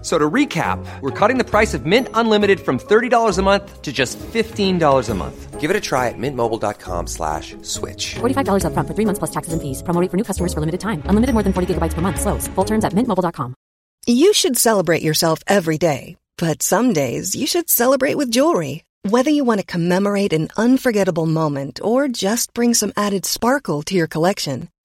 F- So to recap, we're cutting the price of Mint Unlimited from $30 a month to just $15 a month. Give it a try at mintmobile.com slash switch. $45 upfront for three months plus taxes and fees. Promo for new customers for limited time. Unlimited more than 40 gigabytes per month. Slows. Full terms at mintmobile.com. You should celebrate yourself every day, but some days you should celebrate with jewelry. Whether you want to commemorate an unforgettable moment or just bring some added sparkle to your collection,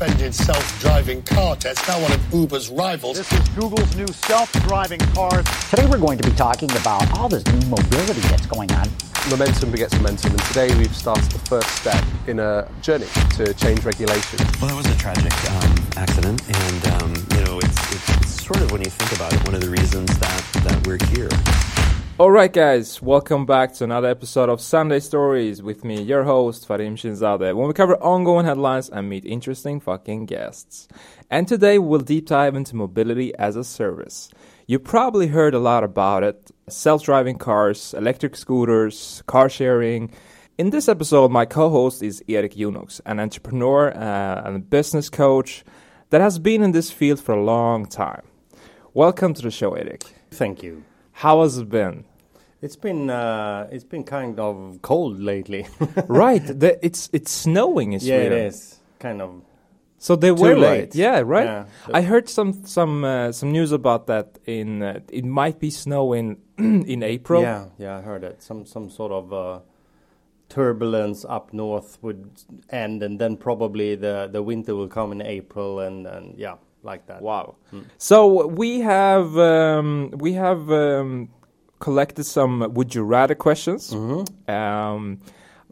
suspended self-driving car tests. Now one of Uber's rivals. This is Google's new self-driving car. Today we're going to be talking about all this new mobility that's going on. momentum begets momentum, and today we've started the first step in a journey to change regulation. Well, that was a tragic um, accident, and um, you know, it's, it's, it's sort of when you think about it, one of the reasons that that we're here. Alright, guys, welcome back to another episode of Sunday Stories with me, your host, Farim Shinzadeh, when we cover ongoing headlines and meet interesting fucking guests. And today we'll deep dive into mobility as a service. You probably heard a lot about it self driving cars, electric scooters, car sharing. In this episode, my co host is Erik Junox, an entrepreneur uh, and a business coach that has been in this field for a long time. Welcome to the show, Erik. Thank you. How has it been? It's been uh, it's been kind of cold lately. right, the, it's it's snowing in yeah, it is kind of. So they Too were late. right. Yeah, right. Yeah. I heard some some uh, some news about that. In uh, it might be snowing in April. Yeah, yeah, I heard it. Some some sort of uh, turbulence up north would end, and then probably the the winter will come in April, and and yeah, like that. Wow. So we have um, we have um, collected some would you rather questions. Mm-hmm. Um,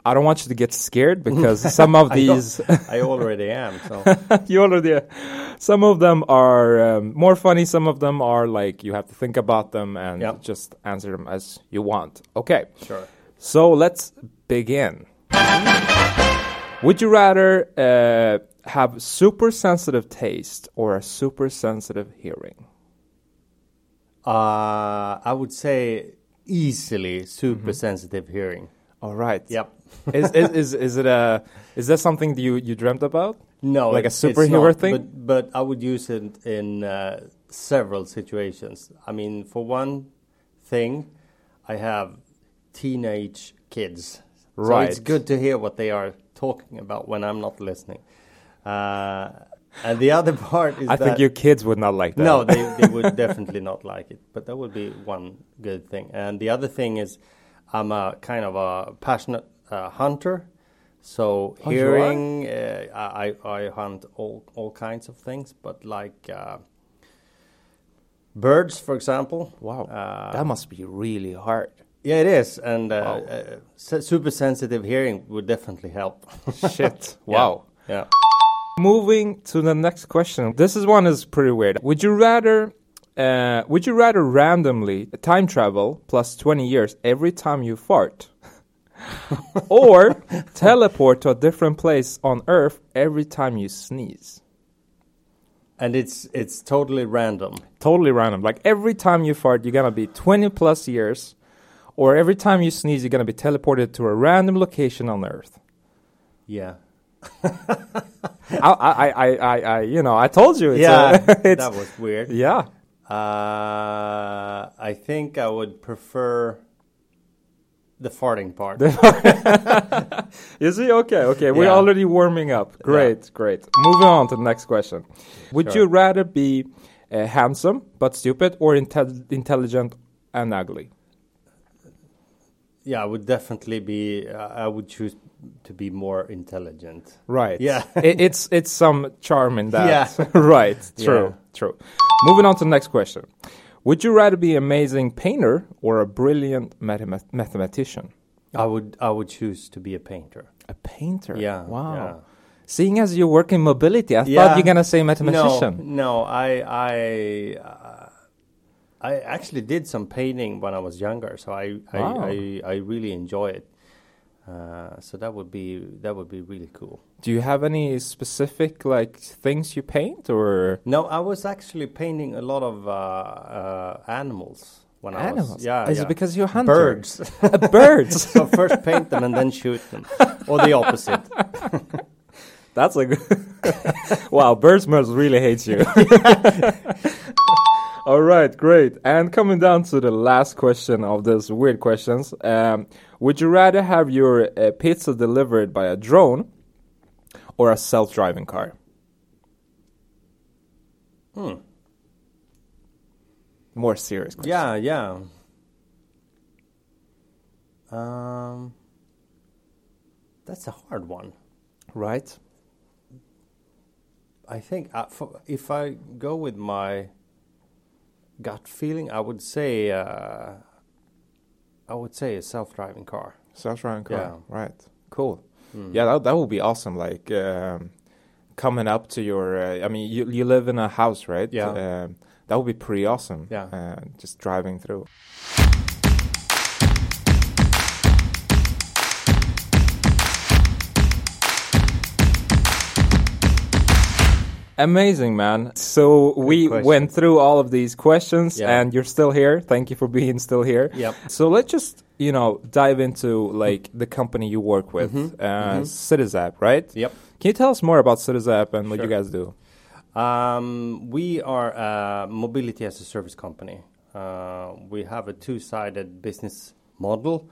I don't want you to get scared because some of these don't- I already am. So you already some of them are um, more funny some of them are like you have to think about them and Yep. just answer them as you want okay sure. so let's begin would you rather uh, have super sensitive taste or a super sensitive hearing Uh, I would say easily super Mm-hmm. sensitive hearing. all right Yep. is, is, is, is it a is that something that you, you dreamt about No, Like a it's- it's superhero not, thing? But, but I would use it in uh, several situations. I mean, for one thing, I have teenage kids, right. so it's good to hear what they are talking about when I'm not listening. Uh, and the other part is i think your kids would not like that no, they, they would definitely not like it. But that would be one good thing. And the other thing is, I'm a kind of a passionate uh, hunter. So Oh, hearing, uh, I, I hunt all, all kinds of things, but like uh, birds, for example. wow Uh, that must be really hard yeah, it is. And uh, Wow. uh, super sensitive hearing would definitely help. shit Yeah. wow Yeah. Moving to the next question. This is one is pretty weird. Would you rather uh, would you rather randomly time travel plus 20 years every time you fart? or teleport to a different place on Earth every time you sneeze? And it's it's totally random. Totally random. Like every time you fart, you're gonna be 20 plus years, or every time you sneeze, you're gonna be teleported to a random location on Earth. Yeah. I, I, I, I, you know, I told you. It's yeah, a, that was weird. yeah. Uh, I think I would prefer the farting part. You see? Okay, okay. We're Yeah. already warming up. Great, great. Moving on to the next question. Would Sure. you rather be uh, handsome but stupid, or intel- intelligent and ugly? Yeah, I would definitely be. Uh, I would choose to be more intelligent. Right. Yeah. it, it's it's some charm in that. Yeah. right. True. Yeah. True. Moving on to the next question. Would you rather be an amazing painter or a brilliant mathema- mathematician? I would. I would choose to be a painter. A painter. Yeah. Wow. yeah. Seeing as you work in mobility, I Yeah. thought you're gonna say mathematician. No, no, I I uh, I actually did some painting when I was younger, so I I, I, I really enjoy it. Uh, so that would be that would be really cool. Do you have any specific like things you paint or No, I was actually painting a lot of uh, uh, animals when I Animals? was. Yeah, Is it because you're hunter? Birds. Uh, birds. so first paint them and then shoot them, or the opposite. That's a good. wow, birds must really hate you. All right, great. And coming down to the last question of these weird questions, um, would you rather have your uh, pizza delivered by a drone or a self-driving car? Hmm. More serious question. Yeah, yeah. Um, that's a hard one. Right. I think uh, for, if I go with my gut feeling, I would say uh, I would say a self-driving car. Self-driving car. Yeah. Right. Cool. Mm. Yeah, that that would be awesome. Like um, coming up to your. Uh, I mean, you you live in a house, right? Yeah. Um, that would be pretty awesome. Yeah. Uh, just driving through. Amazing, man. So we question. went through all of these questions, Yeah. and you're still here. Thank you for being still here. Yep. So let's just you know dive into like the company you work with, Mhm, uh, mhm. Citizap, right? Yep. Can you tell us more about Citizap and what you guys do? Um, we are a mobility as a service company. Uh, we have a two-sided business model,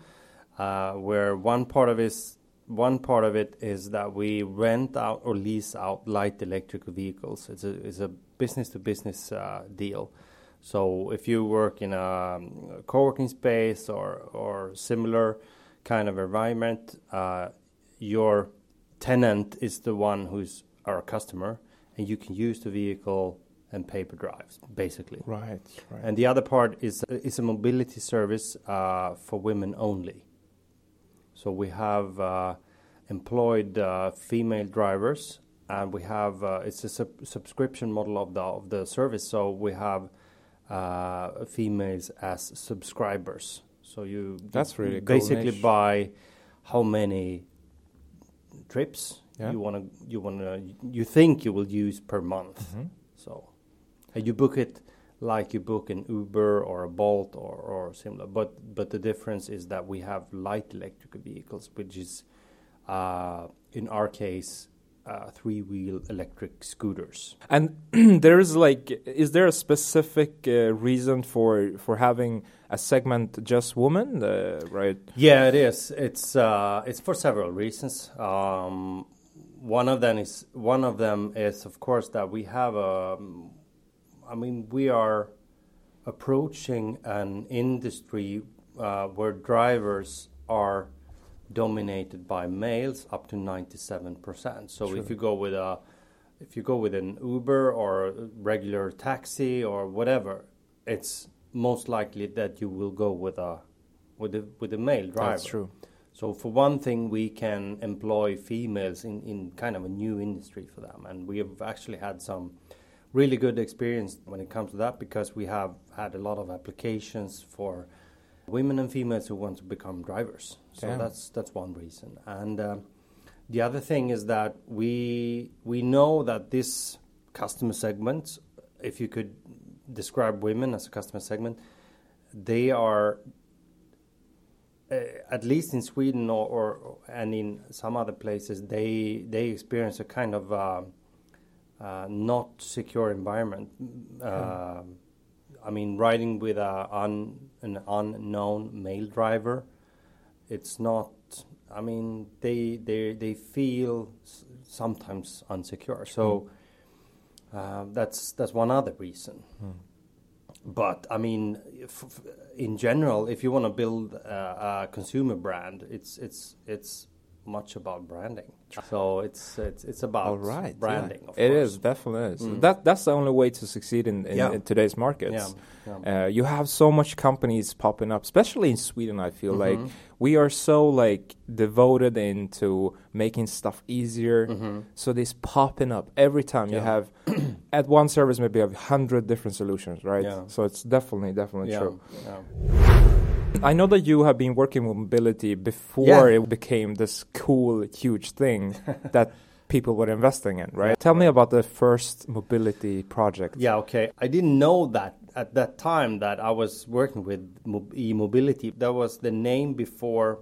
uh, where one part of is one part of it is that we rent out or lease out light electric vehicles. It's a it's a business-to-business uh, deal. So if you work in a um, co-working space or or similar kind of environment, uh, your tenant is the one who's our customer, and you can use the vehicle and pay per drives, basically. Right, right. And the other part is is a mobility service uh, for women only. So we have uh, employed uh, female drivers, and we have uh, it's a sub- subscription model of the of the service. So we have uh, females as subscribers. So you That's really cool basically niche. buy how many trips Yeah. you want to you want to you think you will use per month. Mm-hmm. So and you book it like you book an Uber or a Bolt or, or similar. But but the difference is that we have light electric vehicles, which is uh, in our case uh, three wheel electric scooters. And there is like, is there a specific uh, reason for for having a segment just women, uh, right? Yeah, it is. It's uh, it's for several reasons. Um, one of them is one of them is of course that we have a. I mean, we are approaching an industry uh, where drivers are dominated by males up to ninety seven percent. So True. if you go with a if you go with an Uber or a regular taxi or whatever, it's most likely that you will go with a with a with a male driver. That's true. So for one thing, we can employ females in, in kind of a new industry for them, and we have actually had some really good experience when it comes to that because we have had a lot of applications for women and females who want to become drivers. So Damn. that's that's one reason, and um, the other thing is that we we know that this customer segment, if you could describe women as a customer segment, they are uh, at least in Sweden or, or and in some other places, they they experience a kind of uh, uh, not secure environment. Uh, I mean, riding with a un, an unknown male driver, it's not. I mean, they they they feel s- sometimes unsecure. So. Uh, that's that's one other reason. But I mean, in general, if you want to build a, a consumer brand, it's it's it's much about branding. So it's it's it's about All right, yeah. branding. Of It course. is definitely is. Mm. That that's the only way to succeed in, in, Yeah. in today's markets. Yeah, Uh, you have so much companies popping up, especially in Sweden. I feel like Mhm. we are so like devoted into making stuff easier. Mhm. So this popping up every time. You have at one service maybe you have hundred different solutions, right? Yeah. So it's definitely definitely Yeah, true. Yeah. I know that you have been working with mobility before Yeah. it became this cool, huge thing that people were investing in, right? Tell me about the first mobility project. Yeah, okay. I didn't know that at that time that I was working with e-mobility. That was the name before,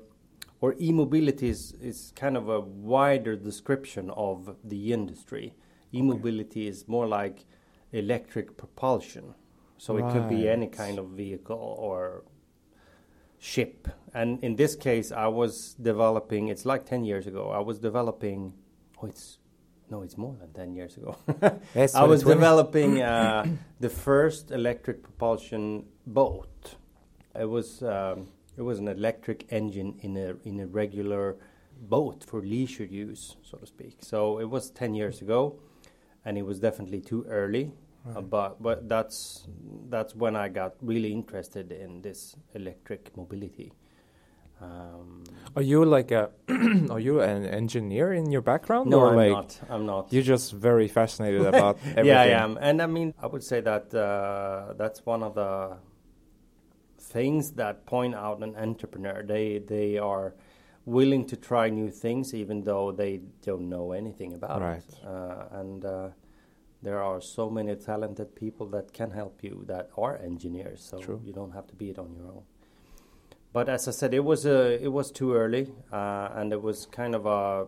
or e-mobility is, is kind of a wider description of the industry. E-mobility is more like electric propulsion. So it could be any kind of vehicle or ship. And in this case, I was developing, it's like 10 years ago, I was developing, oh, it's, no, it's more than 10 years ago. Yes, I was developing uh, the first electric propulsion boat. It was, um, it was an electric engine in a, in a regular boat for leisure use, so to speak. So it was 10 years ago, and it was definitely too early. Uh, but but that's that's when I got really interested in this electric mobility. Um, Are you like a are you an engineer in your background? No, I'm like not. I'm not. You're just very fascinated about everything. yeah, I am, and I mean, I would say that uh, that's one of the things that point out an entrepreneur. They they are willing to try new things, even though they don't know anything about Right. it. Uh, and uh, there are so many talented people that can help you that are engineers. So True. you don't have to be it on your own. But as I said, it was uh, it was too early, uh, and it was kind of a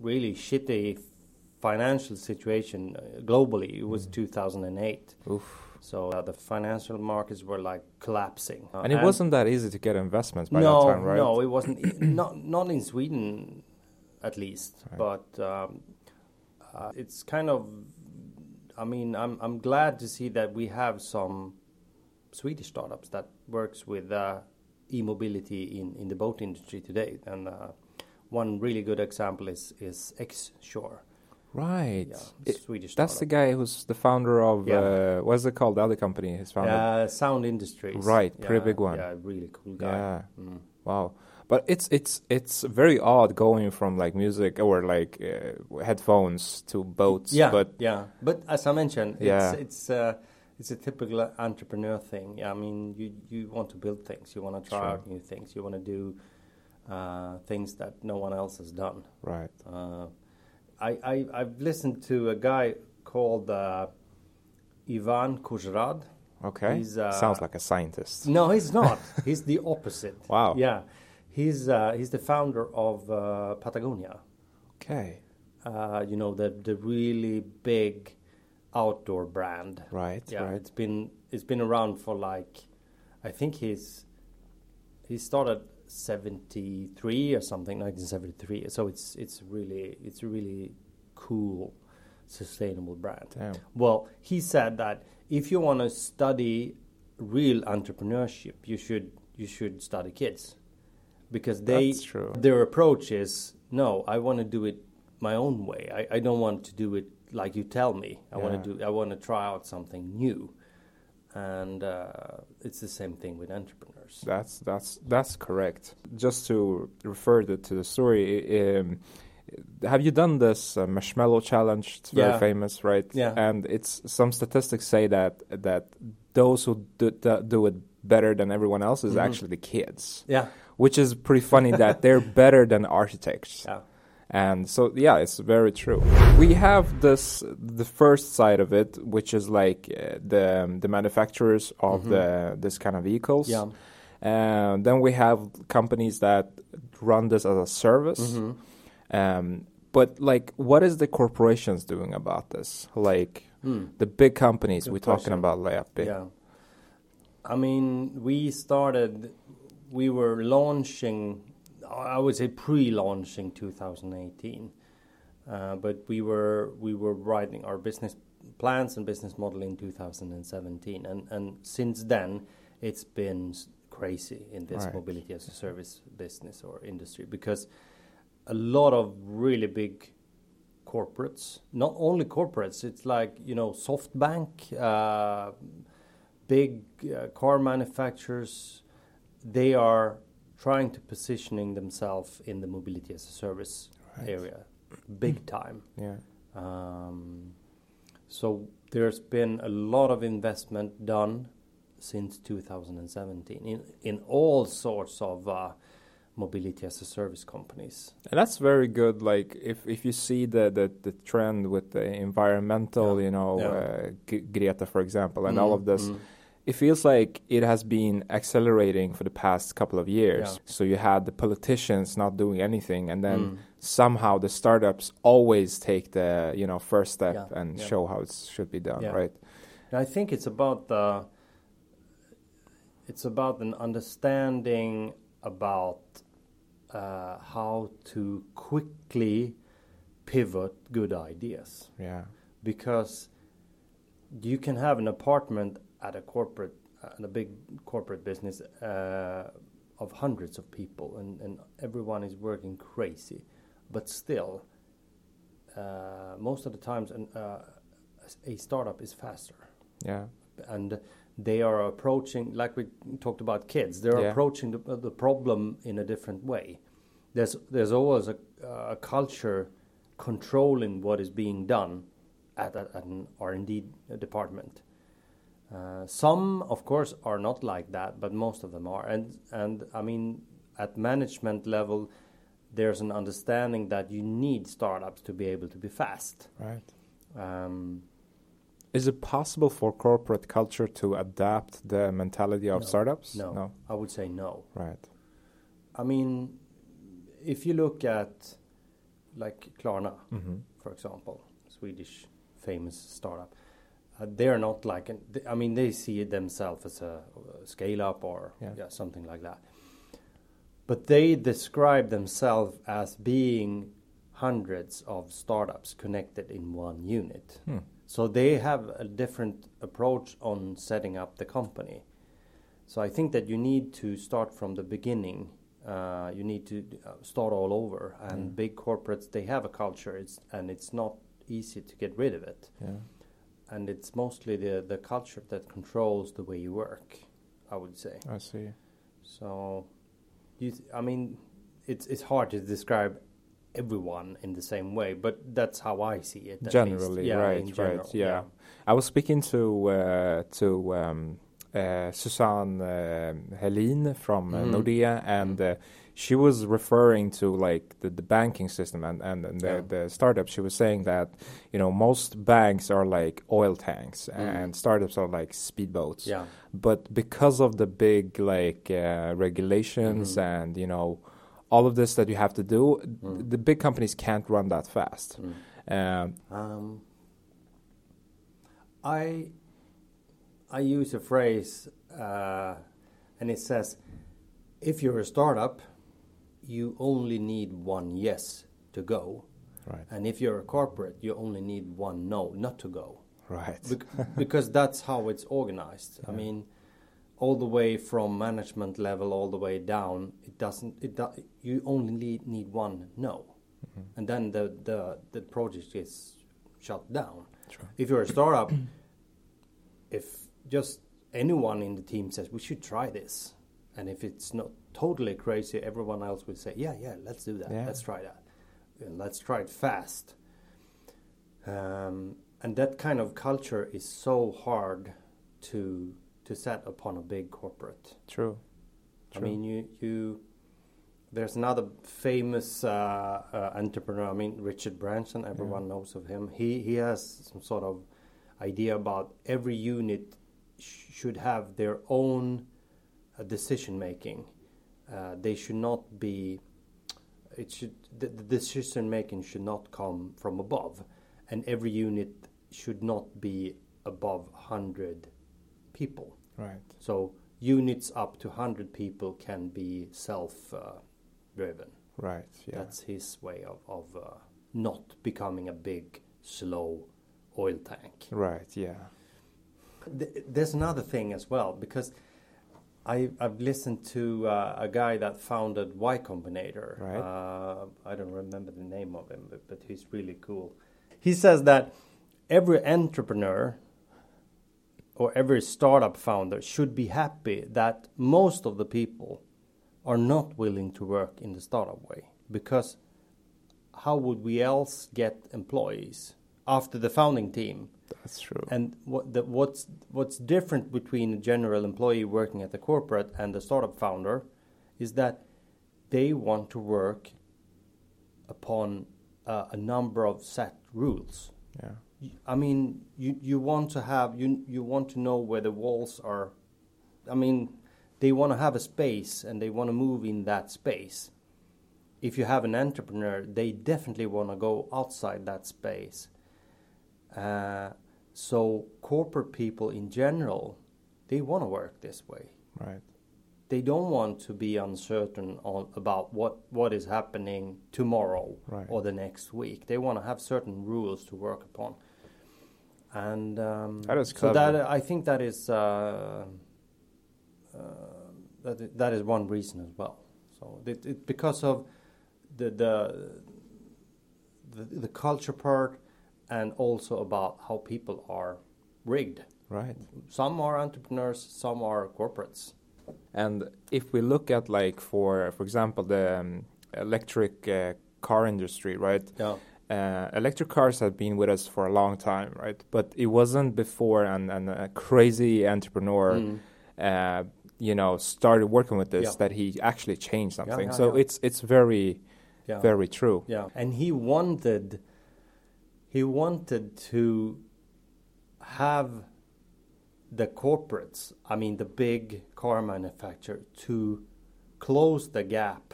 really shitty financial situation uh, globally. It was 2008. Mm. Oof. So uh, the financial markets were like collapsing, Uh, And it wasn't that easy to get investments by no, that time, right? No, it wasn't. not not in Sweden, at least. But um, uh, it's kind of. I mean, I'm I'm glad to see that we have some Swedish startups that works with uh, e-mobility in, in the boat industry today. And uh, one really good example is is X Shore. Right. Yeah, It- Swedish That's the guy who's the founder of Yeah. uh, what's it called? The other company he's founded. Uh, Zound Industries. Right, pretty big one. Yeah, really cool guy. Yeah. Mm. Wow. But it's it's it's very odd going from like music or like uh, headphones to boats. Yeah, But yeah. But as I mentioned, Yeah. it's it's uh, it's a typical entrepreneur thing. I mean, you you want to build things, you want to try Sure. out new things, you want to do uh, things that no one else has done. right. Uh, I, I I've listened to a guy called uh, Ivan Kuzrad. Okay. He's, uh, Sounds like a scientist. No, he's not. he's the opposite. Wow. Yeah, he's uh, he's the founder of uh, Patagonia. Okay. Uh, you know the the really big outdoor brand. Right. Yeah, Right. it's been it's been around for like, I think he's he started seventy three or something, nineteen seventy three. So it's it's really it's really cool, sustainable brand. Damn. Well, he said that if you want to study real entrepreneurship, you should you should study kids because they their approach is no, I want to do it my own way. I, I don't want to do it like you tell me. I want to do. I want to try out something new, and uh, it's the same thing with entrepreneurs. That's that's that's correct. Just to refer the, to the story, um, have you done this uh, marshmallow challenge? It's very Yeah. famous, right? Yeah. And it's some statistics say that that those who do, do, it better than everyone else is Mhm. actually the kids. Yeah. Which is pretty funny that they're better than architects. Yeah. And so, yeah, it's very true. We have this, the first side of it, which is like uh, the the manufacturers of Mhm. the this kind of vehicles. Yeah. And then we have companies that run this as a service. Mhm. Um, but like, what is the corporations doing about this? Like Hmm. the big companies Good we're talking question. about, Leapi. Yeah. I mean, we started, we were launching, I would say pre-launching 2018, uh, but we were we were writing our business plans and business model in 2017, and and since then it's been crazy in this Right. mobility as a service business or industry because a lot of really big corporates, not only corporates, it's like you know SoftBank, uh, big uh, car manufacturers, they are trying to positioning themselves in the mobility as a service Right. area, big time. Yeah. Um, so there's been a lot of investment done since 2017 in in all sorts of uh, mobility as a service companies. And that's very good. Like if, if you see the, the, the trend with the environmental, you know, Yeah. uh, Greta, for example, and all Mm, of this, mm. It feels like it has been accelerating for the past couple of years. Yeah. So you had the politicians not doing anything, and then Mm. somehow the startups always take the you know first step Yeah, and yeah. show how it should be done, right? And I think it's about the it's about an understanding about uh, how to quickly pivot good ideas. Yeah. Because you can have an apartment at a corporate, at a big corporate business uh, of hundreds of people, and, and everyone is working crazy, but still, uh, most of the times, an, uh, a startup is faster Yeah. and they are approaching like we talked about kids they're Yeah. approaching the, uh, the problem in a different way there's there's always a, a culture controlling what is being done at, a, at an R&D department uh, some of course are not like that but most of them are and and I mean at management level there's an understanding that you need startups to be able to be fast Right. um, Is it possible for corporate culture to adapt the mentality of No. startups? No, No. I would say no. Right. I mean, if you look at like Klarna, Mhm. for example, Swedish famous startup, they're not like, I mean, they see it themselves as a, uh scale up or Yeah. yeah, something like that. But they describe themselves as being hundreds of startups connected in one unit. Hmm. So they have a different approach on setting up the company. So I think that you need to start from the beginning. Uh, you need to uh, start all over. And Mm. big corporates, they have a culture, it's, and it's not easy to get rid of it. Yeah. And it's mostly the, the culture that controls the way you work, I would say. I see. So, you th- I mean, it's it's hard to describe everyone in the same way, but that's how I see it. Generally, Yeah, right, general, right, yeah. I was speaking to uh, to um, uh, Susanne uh, Helin from uh, Mhm. Nordea, and uh, she was referring to like the, the banking system and and, and the, Yeah. the startups. She was saying that you know most banks are like oil tanks, Mm. and startups are like speedboats. Yeah. But because of the big like uh, regulations Mhm. and you know all of this that you have to do, Mm. the big companies can't run that fast. Mm. Um, Um, I I use a phrase, uh, and it says, "If you're a startup, you only need one yes to go, Right. and if you're a corporate, you only need one no not to go." Right. Bec- because that's how it's organized. I mean, all the way from management level all the way down, it doesn't. It do, you only need, need one no, mm-hmm. and then the the the project is shut down. Sure. If you're a startup, if just anyone in the team says we should try this, and if it's not totally crazy, everyone else would say, yeah, yeah, let's do that. Yeah. Let's try that. And let's try it fast. Um, and that kind of culture is so hard to to set upon a big corporate. True. True. I mean, you you. There's another famous uh, uh, entrepreneur. I mean, Richard Branson. Everyone knows of him. He he has some sort of idea about every unit sh- should have their own uh, decision making. Uh, they should not be. It should the, the decision making should not come from above, and every unit should not be above hundred people. Right. So units up to 100 people can be self uh, driven. Right. Yeah. That's his way of, of uh, not becoming a big, slow oil tank. Right. Yeah. Th- there's another thing as well because I, I've listened to uh, a guy that founded Y Combinator. Right. Uh, I don't remember the name of him, but, but he's really cool. He says that every entrepreneur or every startup founder should be happy that most of the people are not willing to work in the startup way because how would we else get employees after the founding team? That's true. And what the, what's what's different between a general employee working at the corporate and the startup founder is that they want to work upon uh, a number of set rules. Yeah. I mean, you you want to have you you want to know where the walls are. I mean, they want to have a space and they want to move in that space. If you have an entrepreneur, they definitely want to go outside that space. Uh, so corporate people in general, they want to work this way. Right. They don't want to be uncertain on about what, what is happening tomorrow Right. or the next week. They want to have certain rules to work upon. And um, That is so that I think that is uh, uh, that that is one reason as well. So it, it because of the the the, the culture part and also about how people are rigged. Right. Some are entrepreneurs, some are corporates. And if we look at like for for example the um, electric uh, car industry, right? Yeah. Uh, electric cars have been with us for a long time, right? But it wasn't before an, an a crazy entrepreneur, Mm. uh, you know, started working with this Yeah. that he actually changed something. yeah, so yeah. it's it's very, very true. Yeah, and he wanted he wanted to have the corporates, I mean the big car manufacturer, to close the gap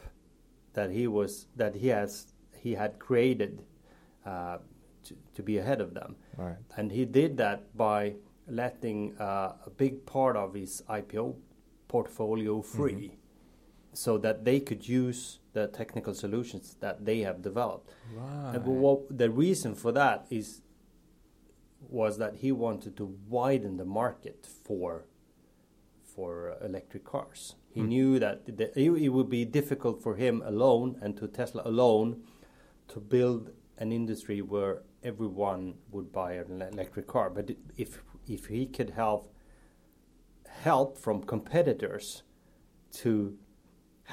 that he was that he has he had created uh, to, to be ahead of them. Right. And he did that by letting uh, a big part of his IPO portfolio free so that they could use the technical solutions that they have developed. And what, the reason for that is was that he wanted to widen the market for for uh, electric cars. He knew that the, it, it would be difficult for him alone and to Tesla alone to build an industry where everyone would buy an electric car. But if if he could have help from competitors to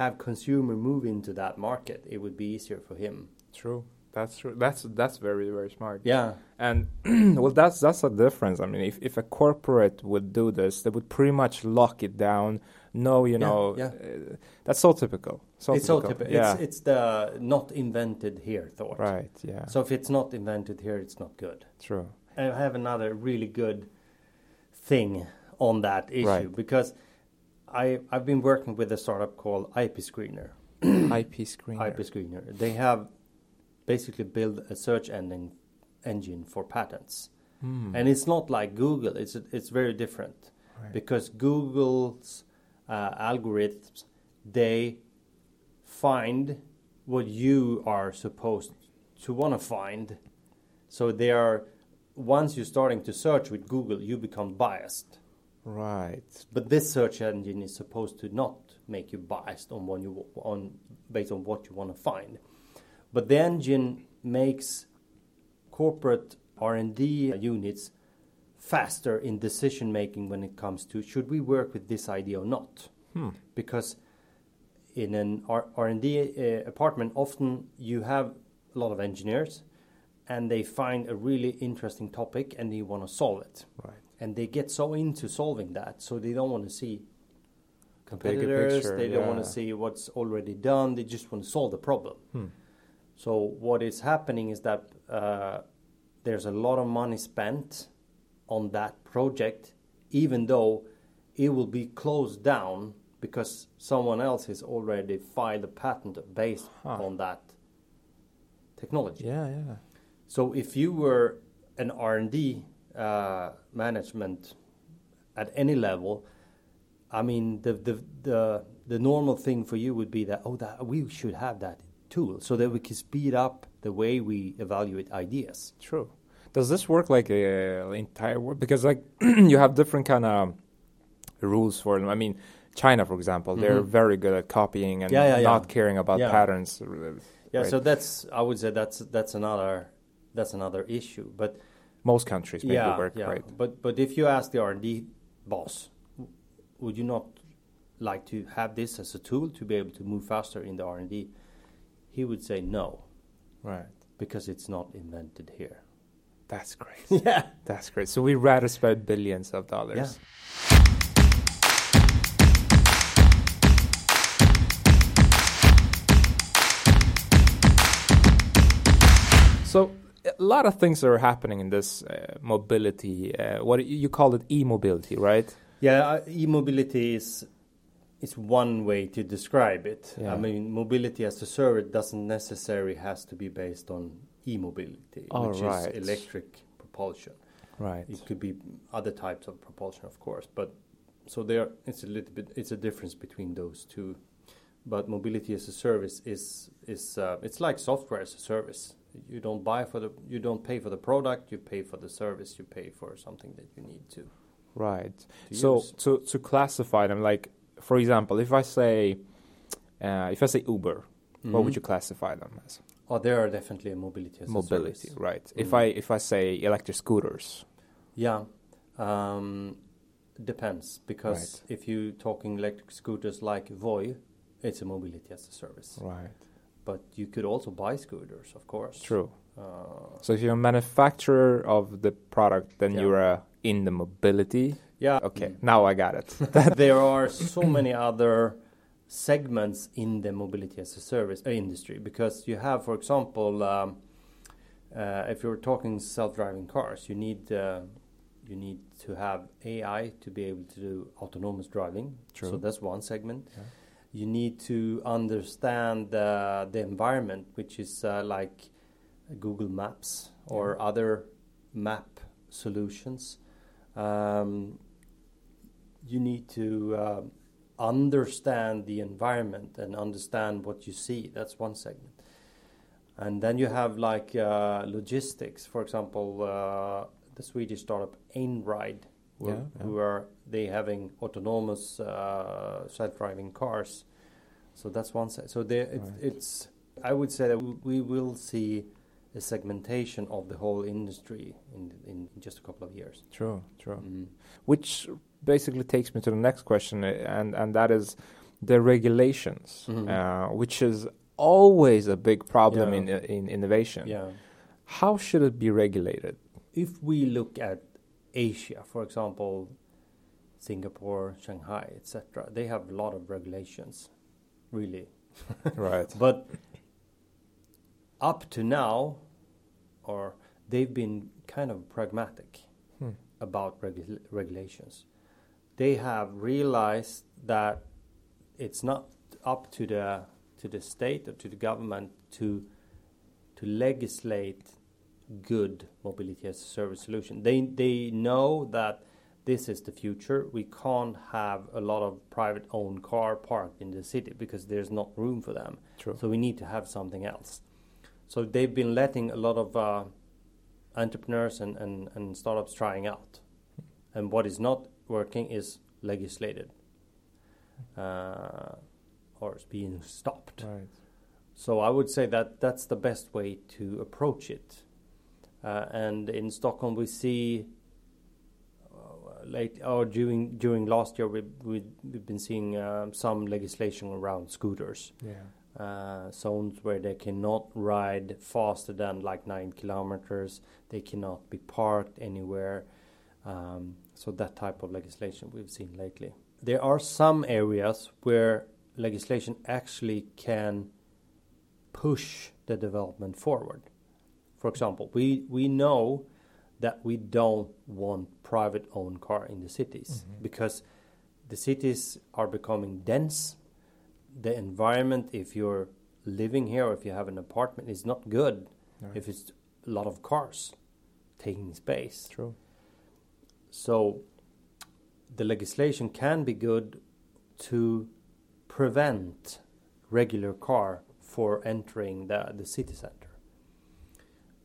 have consumer move into that market, it would be easier for him. True. That's true. That's that's very very smart. Yeah. And well, that's that's a difference. I mean, if if a corporate would do this, they would pretty much lock it down. No, you Yeah, know, yeah. uh, that's so typical. So it's so typical. typical. Yeah. It's, it's the not invented here thought. right. Yeah. So if it's not invented here, it's not good. true. I have another really good thing on that issue Right. because I I've been working with a startup called IP Screener. IP screener. IP Screener. They have basically built a search engine engine for patents, Hmm. and it's not like Google. It's it's very different because Google's uh, algorithms they find what you are supposed to want to find. So they are once you're starting to search with Google, you become biased. Right. But this search engine is supposed to not make you biased on what you on based on what you want to find. But the engine makes corporate R&D units faster in decision making when it comes to should we work with this idea or not. Because in an R- R&D uh, apartment often you have a lot of engineers and they find a really interesting topic and they want to solve it Right. And they get so into solving that, so they don't want to see competitors. picture, they don't want to see what's already done. They just want to solve the problem. So what is happening is that uh, there's a lot of money spent on that project, even though it will be closed down because someone else has already filed a patent based on that technology. Yeah. Yeah. So if you were an R&D uh, management at any level, I mean, the, the the the normal thing for you would be that oh, that we should have that tool so that we can speed up the way we evaluate ideas. True. Does this work like a entire world? Because like you have different kind of rules for them. I mean, China, for example, they're Mhm. very good at copying and Yeah, yeah, yeah. not caring about Yeah. patents. Yeah, right? so that's I would say that's that's another that's another issue. But most countries make yeah, it work yeah. right. But but if you ask the R and D boss, would you not like to have this as a tool to be able to move faster in the R and D? He would say no, Right. because it's not invented here. That's great. Yeah. That's great. So we rather spend billions of dollars. Yeah. So a lot of things are happening in this uh, mobility. Uh, what you call it e-mobility, right? Yeah, uh, e-mobility is is one way to describe it. Yeah. I mean, mobility as a service doesn't necessarily has to be based on e-mobility, All which right. is electric propulsion. Right. It could be other types of propulsion, of course, but so there it's a little bit it's a difference between those two. But mobility as a service is is uh, it's like software as a service. You don't buy for the you don't pay for the product, you pay for the service, you pay for something that you need to. Right. to so use. to to classify them, like for example, if I say uh, if I say Uber, what would you classify them as? Oh, they are definitely a mobility as a Mobility, service. right? If Mm. I if I say electric scooters, Yeah, um, depends because if you're talking electric scooters like Voi, it's a mobility as a service. right? But you could also buy scooters, of course. True. Uh, So if you're a manufacturer of the product, then Yeah. you're uh, in the mobility. yeah. Okay, Mm. now I got it. there are so many other segments in the mobility as a service industry because you have, for example, um, uh, if you're talking self-driving cars, you need uh, you need to have AI to be able to do autonomous driving. True. So that's one segment. Yeah. You need to understand uh, the environment, which is uh, like Google Maps or other map solutions. Um, you need to uh, understand the environment and understand what you see. That's one segment. And then you have like uh, logistics, for example, uh, the Swedish startup Einride, who, Yeah, yeah. who are they having autonomous uh, self-driving cars. So that's one side. So there, it, Right. it's I would say that we- will see a segmentation of the whole industry in in just a couple of years. true, true. Mm. Which basically takes me to the next question, uh, and and that is the regulations, Mhm. uh, which is always a big problem Yeah. in in innovation. Yeah. How should it be regulated? if we look at Asia, for example, Singapore, Shanghai, etc., they have a lot of regulations, really. right. But up to now, or they've been kind of pragmatic Hmm. about regu- regulations. They have realized that it's not up to the to the state or to the government to to legislate good mobility as a service solution. They they know that this is the future. We can't have a lot of private owned car parked in the city because there's not room for them. True. So we need to have something else. So they've been letting a lot of uh, entrepreneurs and, and, and startups trying out. And what is not working is legislated uh, or is being stopped. Right. So I would say that that's the best way to approach it. Uh, and in Stockholm, we see uh, late or during during last year, we we we've been seeing um, some legislation around scooters, Yeah. uh, zones where they cannot ride faster than like nine kilometers. They cannot be parked anywhere. Um, so that type of legislation we've seen lately. There are some areas where legislation actually can push the development forward. For example, we, we know that we don't want private owned car in the cities mm-hmm. because the cities are becoming dense. The environment, if you're living here or if you have an apartment, is not good Right. if it's a lot of cars taking space. True. So the legislation can be good to prevent regular car for entering the, the city center.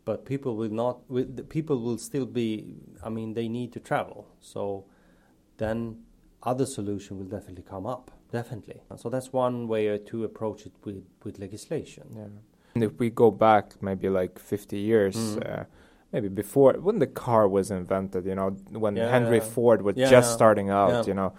But people will not. Will, the people will still be. I mean, they need to travel. So then other solution will definitely come up. Definitely. So that's one way to approach it with with legislation. Yeah. And if we go back maybe like 50 years, Mm. uh, maybe before when the car was invented, you know, when Yeah, Henry yeah. Ford was Yeah, just starting out, you know,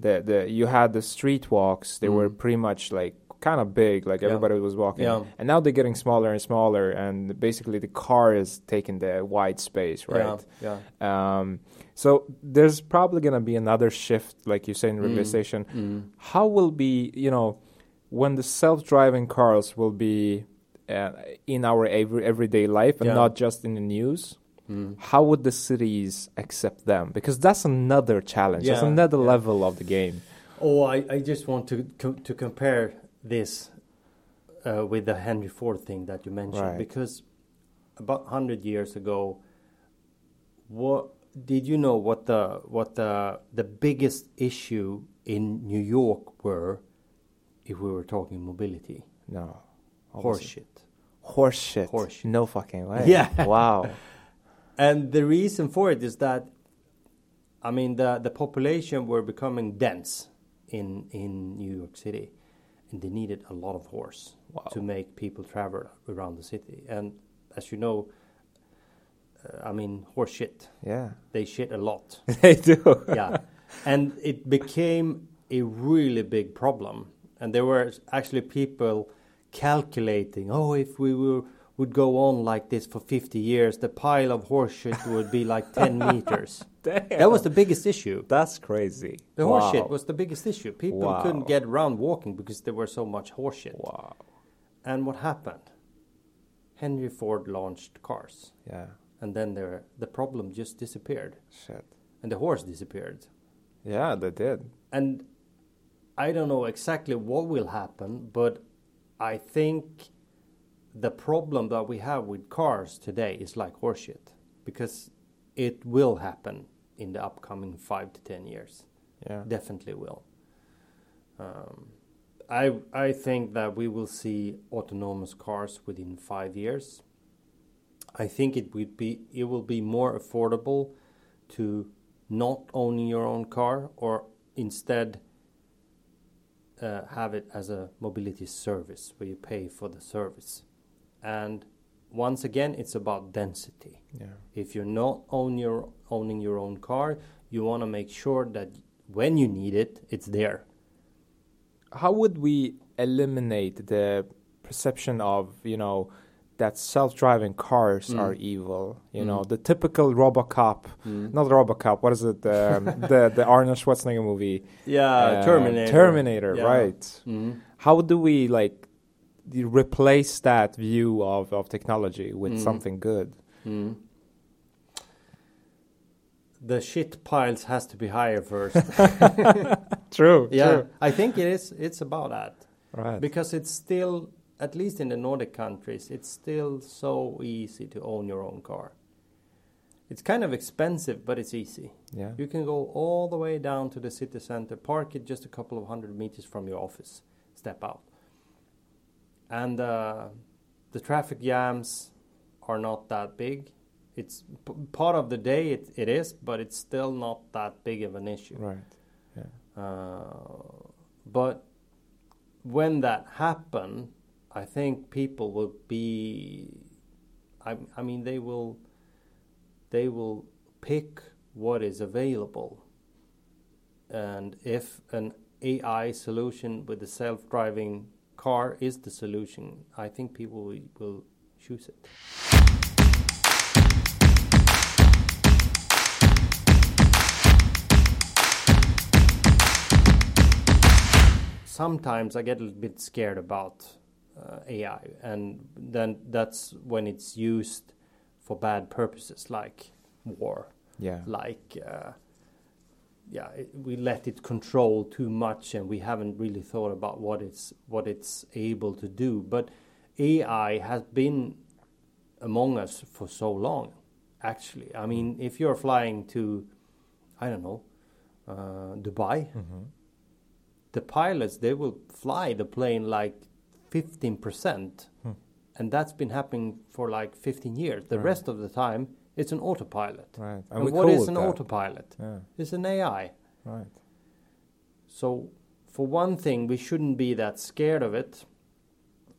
the the you had the street walks. They were Mm. pretty much like kind of big, like Yeah. everybody was walking. Yeah. And now they're getting smaller and smaller, and basically the car is taking the wide space, right? Yeah. Um, so there's probably going to be another shift, like you say in Mm. regulation. Mm. How will be, you know, when the self-driving cars will be uh, in our every, everyday life and Yeah. not just in the news? Mm. How would the cities accept them? Because that's another challenge. That's another yeah. level of the game. Oh, I, I just want to to compare this uh, with the Henry Ford thing that you mentioned Right. because about hundred years ago, what did you know what the what the the biggest issue in New York were if we were talking mobility? No. What was Horse it? shit. Horse shit. Horse shit. No fucking way. Yeah. Wow. And the reason for it is that, I mean, the, the population were becoming dense in in New York City, and they needed a lot of horse to make people travel around the city. And as you know, uh, I mean, horse shit. Yeah. They shit a lot. They do. yeah, and it became a really big problem. And there were actually people calculating, oh, if we were, would go on like this for 50 years, the pile of horse shit would be like 10 meters. That was the biggest issue. That's crazy. The horse Wow. shit was the biggest issue. People Wow. couldn't get around walking because there were so much horse shit. Wow. And what happened? Henry Ford launched cars. Yeah. And then there, the problem just disappeared. Shit. And the horse disappeared. Yeah, they did. And I don't know exactly what will happen, but I think the problem that we have with cars today is like horseshit because it will happen in the upcoming five to ten years. Yeah. Definitely will. Um, I I think that we will see autonomous cars within five years. I think it would be it will be more affordable to not owning your own car or instead uh, have it as a mobility service where you pay for the service. And once again, it's about density. Yeah. If you're not own your, owning your own car, you want to make sure that when you need it, it's there. How would we eliminate the perception of, you know, that self-driving cars Mm. are evil? You know, Mm. the typical RoboCop, Mm. not RoboCop. What is it? Um, the the Arnold Schwarzenegger movie. Yeah, Uh, Terminator. Terminator, Yeah. right? Mhm. How do we like replace that view of, of technology with Mm. something good? Mm. The shit piles has to be higher first. True, Yeah, true. I think it is. It's about that. Right. Because it's still, at least in the Nordic countries, it's still so easy to own your own car. It's kind of expensive, but it's easy. Yeah. You can go all the way down to the city center, park it just a couple of hundred meters from your office, step out. And uh, the traffic jams are not that big. It's p- part of the day, it, it is, but it's still not that big of an issue. Right. Yeah. Uh, but when that happen, I think people will be. I, I mean, they will. They will pick what is available, and if an AI solution with a self-driving car is the solution, I think people will, choose it. sometimes I get a little bit scared about uh, AI, and then that's when it's used for bad purposes, like war. Yeah. Like, uh, yeah, it, we let it control too much, and we haven't really thought about what it's what it's able to do. But AI has been among us for so long. Actually, I mean, if you're flying to, I don't know, uh, Dubai the pilots they will fly the plane like 15% and that's been happening for like 15 years. The Right. rest of the time, it's an autopilot. Right. And And, what is an that. autopilot? Yeah. It's an AI. Right. So, for one thing, we shouldn't be that scared of it,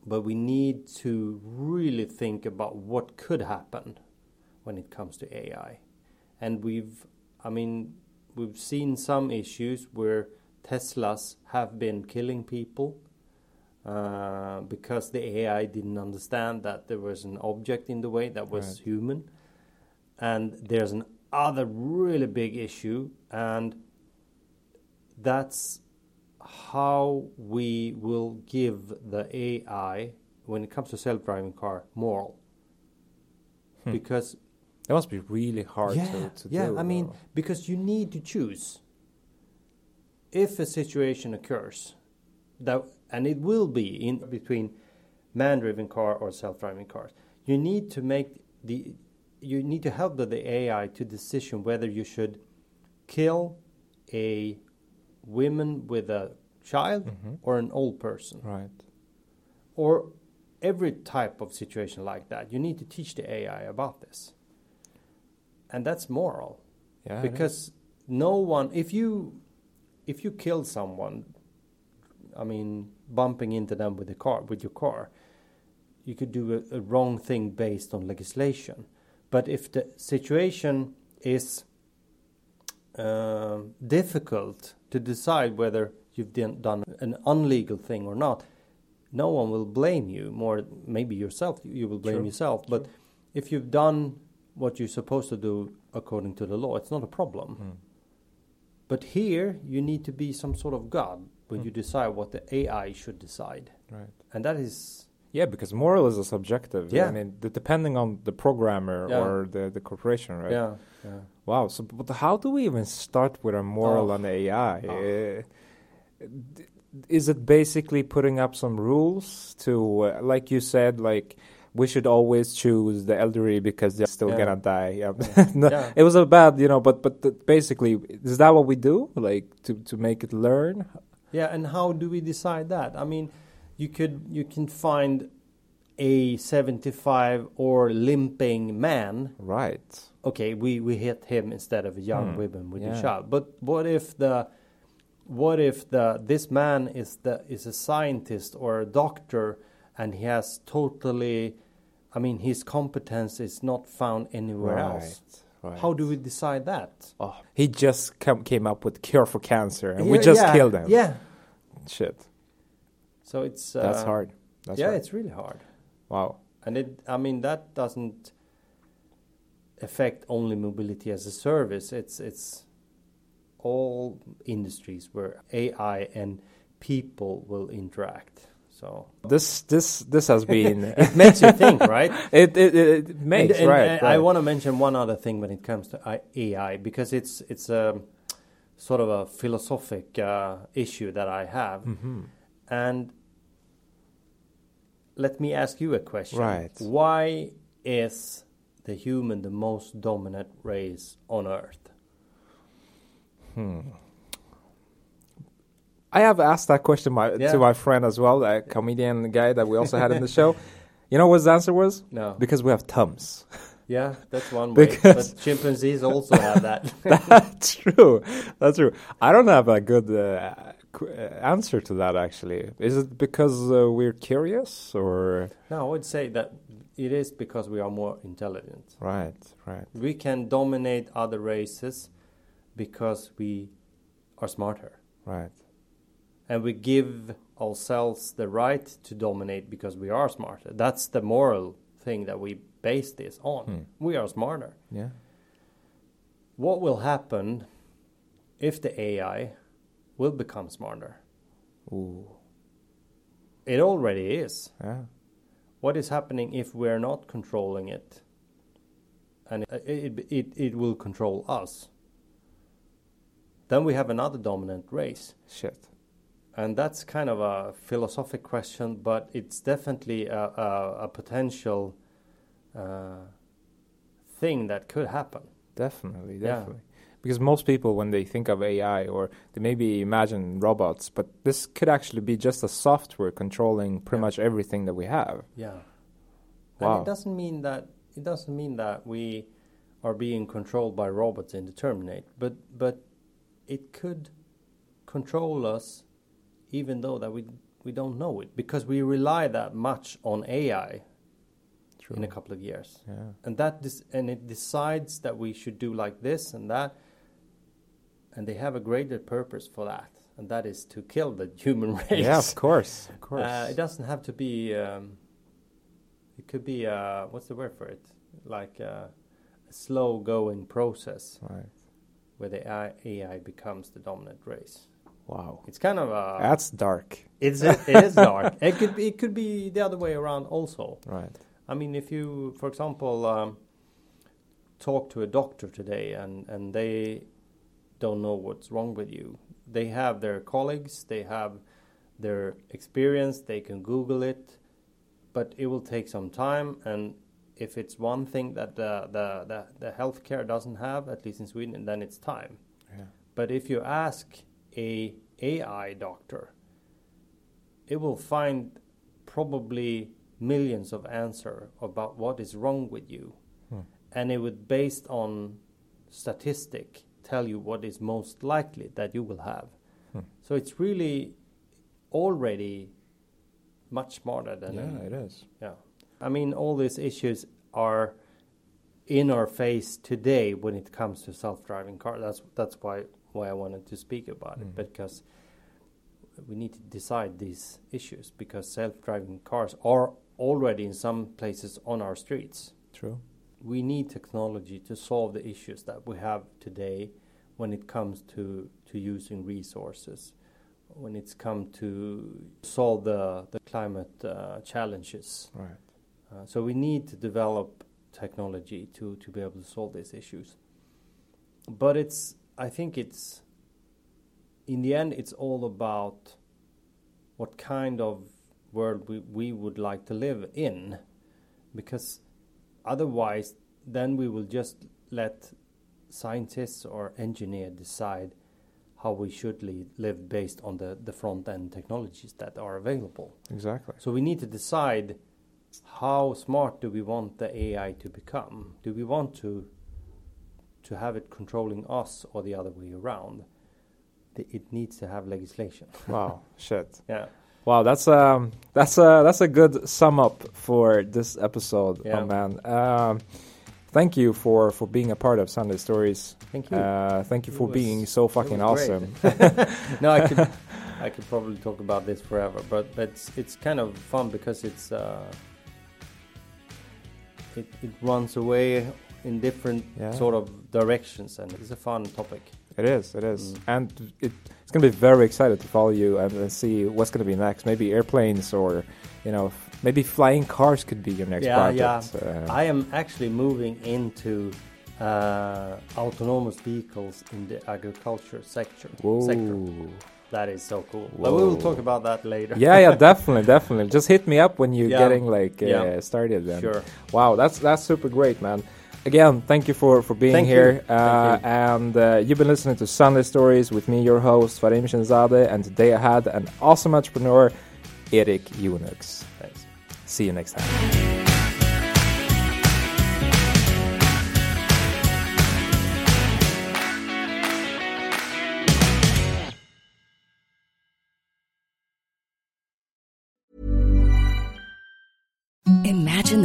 but we need to really think about what could happen when it comes to AI. And we've, I mean, we've seen some issues where Teslas have been killing people uh, because the AI didn't understand that there was an object in the way that was Right. human. And there's an other really big issue, and that's how we will give the AI, when it comes to self-driving car, moral. Hmm. Because That must be really hard yeah, to, to yeah, do. I mean, because you need to choose. If a situation occurs, that and it will be in between man-driven car or self-driving cars, you need to make the you need to help the, the AI to decision whether you should kill a woman with a child Mhm. or an old person right. or every type of situation like that. You need to teach the AI about this. And that's moral. Yeah. because no one if you if you kill someone I mean bumping into them with the car with your car, you could do a, a wrong thing based on legislation. But if the situation is um difficult to decide whether you've done, an unlegal thing or not, no one will blame you. More, maybe yourself, you will blame True, yourself. But if you've done what you're supposed to do according to the law, it's not a problem. Hmm. But here, you need to be some sort of god when Hmm. you decide what the AI should decide, Right. and that is Yeah, because moral is a subjective. Yeah. I mean, depending on the programmer Yeah. or the, the corporation, right? yeah, yeah. Wow. So, but how do we even start with a moral Oh. on AI? Oh. Uh, is it basically putting up some rules to, uh, like you said, like we should always choose the elderly because they're still Yeah. gonna die? Yeah. No, Yeah. It was a bad, you know, but but basically, is that what we do? Like to to make it learn? Yeah, and how do we decide that? I mean, you could you can find a 75 or limping man. Right. Okay, we, we hit him instead of a young Hmm, woman with yeah. a child. But what if the what if the this man is the is a scientist or a doctor and he has totally I mean his competence is not found anywhere else. Right. How do we decide that? Oh, he just come, came up with cure for cancer, and we just yeah, killed him. Yeah. Shit. So it's uh, That's hard. That's yeah, hard. it's really hard. Wow. And it, I mean, that doesn't affect only mobility as a service. It's it's all industries where AI and people will interact. So This this this has been. it makes you think, right? It it, it, makes and, and right. I- right. I want to mention one other thing when it comes to AI because it's it's a sort of a philosophic uh, issue that I have, Mhm. and let me ask you a question. Right. Why is the human the most dominant race on Earth? Hmm. I have asked that question my, Yeah. to my friend as well, a comedian guy that we also had in the show. You know what his answer was? No. Because we have thumbs. Yeah, that's one way. Because- but chimpanzees also have that. That's true. That's true. I don't have a good uh, uh, answer to that actually. Is it because uh, we're curious or no, I would say that it is because we are more intelligent. right, right. We can dominate other races because we are smarter. Right. And we give ourselves the right to dominate because we are smarter. That's the moral thing that we base this on. Hmm. We are smarter. Yeah. What will happen if the AI will become smarter? Ooh. It already is. Yeah. What is happening if we're not controlling it? And it, it, it, it will control us. Then we have another dominant race. Shit. And that's kind of a philosophic question, but it's definitely a, a, a potential uh, thing that could happen. Definitely, Yeah. Because most people, when they think of AI, or they maybe imagine robots, but this could actually be just a software controlling pretty much everything that we have. Yeah. Wow. And it doesn't mean that it doesn't mean that we are being controlled by robots in the Terminator, but but it could control us even though that we we don't know it because we rely that much on AI True. in a couple of years. Yeah. And that dis- and it decides that we should do like this and that and they have a greater purpose for that and that is to kill the human race. Yeah, of course, of course. Uh, it doesn't have to be. Um, it could be. Uh, what's the word for it? Like uh, a slow-going process, right? Where the AI, AI becomes the dominant race. Wow, it's kind of a. That's dark. It's it is dark. It could be. It could be the other way around also. Right. I mean, if you, for example, um, talk to a doctor today and and they don't know what's wrong with you, they have their colleagues, they have their experience, they can Google it, but it will take some time. And if it's one thing that the the the, the healthcare doesn't have, at least in Sweden, then it's time. Yeah. But if you ask a AI doctor, it will find probably millions of answer about what is wrong with you, Hmm. and it would based on statistic tell you what is most likely that you will have. Hmm. So it's really already much smarter than Yeah, it is. Yeah, I mean all these issues are in our face today when it comes to self-driving cars. That's that's why why I wanted to speak about Mm. it because we need to decide these issues because self-driving cars are already in some places on our streets. True. We need technology to solve the issues that we have today when it comes to, to using resources, when it's come to solve the, the climate uh, challenges. Right. Uh, so we need to develop technology to, to be able to solve these issues. But it's, I think it's, in the end, it's all about what kind of world we, we would like to live in. Because otherwise, then we will just let scientists or engineers decide how we should li- live based on the, the front end technologies that are available. Exactly. So we need to decide how smart do we want the AI to become? Do we want to to have it controlling us or the other way around? The, it needs to have legislation. Wow. Shit. Yeah. Wow, that's um that's a that's a good sum up for this episode, Yeah. oh man. Um, thank you for for being a part of Sunday Stories. Thank you. Uh, thank you It for was- being so fucking awesome. no, I could I could probably talk about this forever, but but it's it's kind of fun because it's uh, it it runs away in different Yeah. sort of directions, and it's a fun topic. It is, it is, Mm. and it, it's going to be very excited to follow you and, and see what's going to be next. Maybe airplanes, or you know, maybe flying cars could be your next yeah, project. yeah. Uh, I am actually moving into uh, autonomous vehicles in the agriculture sector. sector. Whoa. That is so cool. But we will talk about that later. yeah, yeah, definitely, definitely. Just hit me up when you're Yeah. getting like uh, Yeah. started. Then. Sure. Wow, that's that's super great, man. Again, thank you for for being Thank here. Uh, you. and uh, you've been listening to Sunday Stories with me, your host Farim Shenzadeh, and today I had an awesome entrepreneur, Eric Junux. Thanks. See you next time.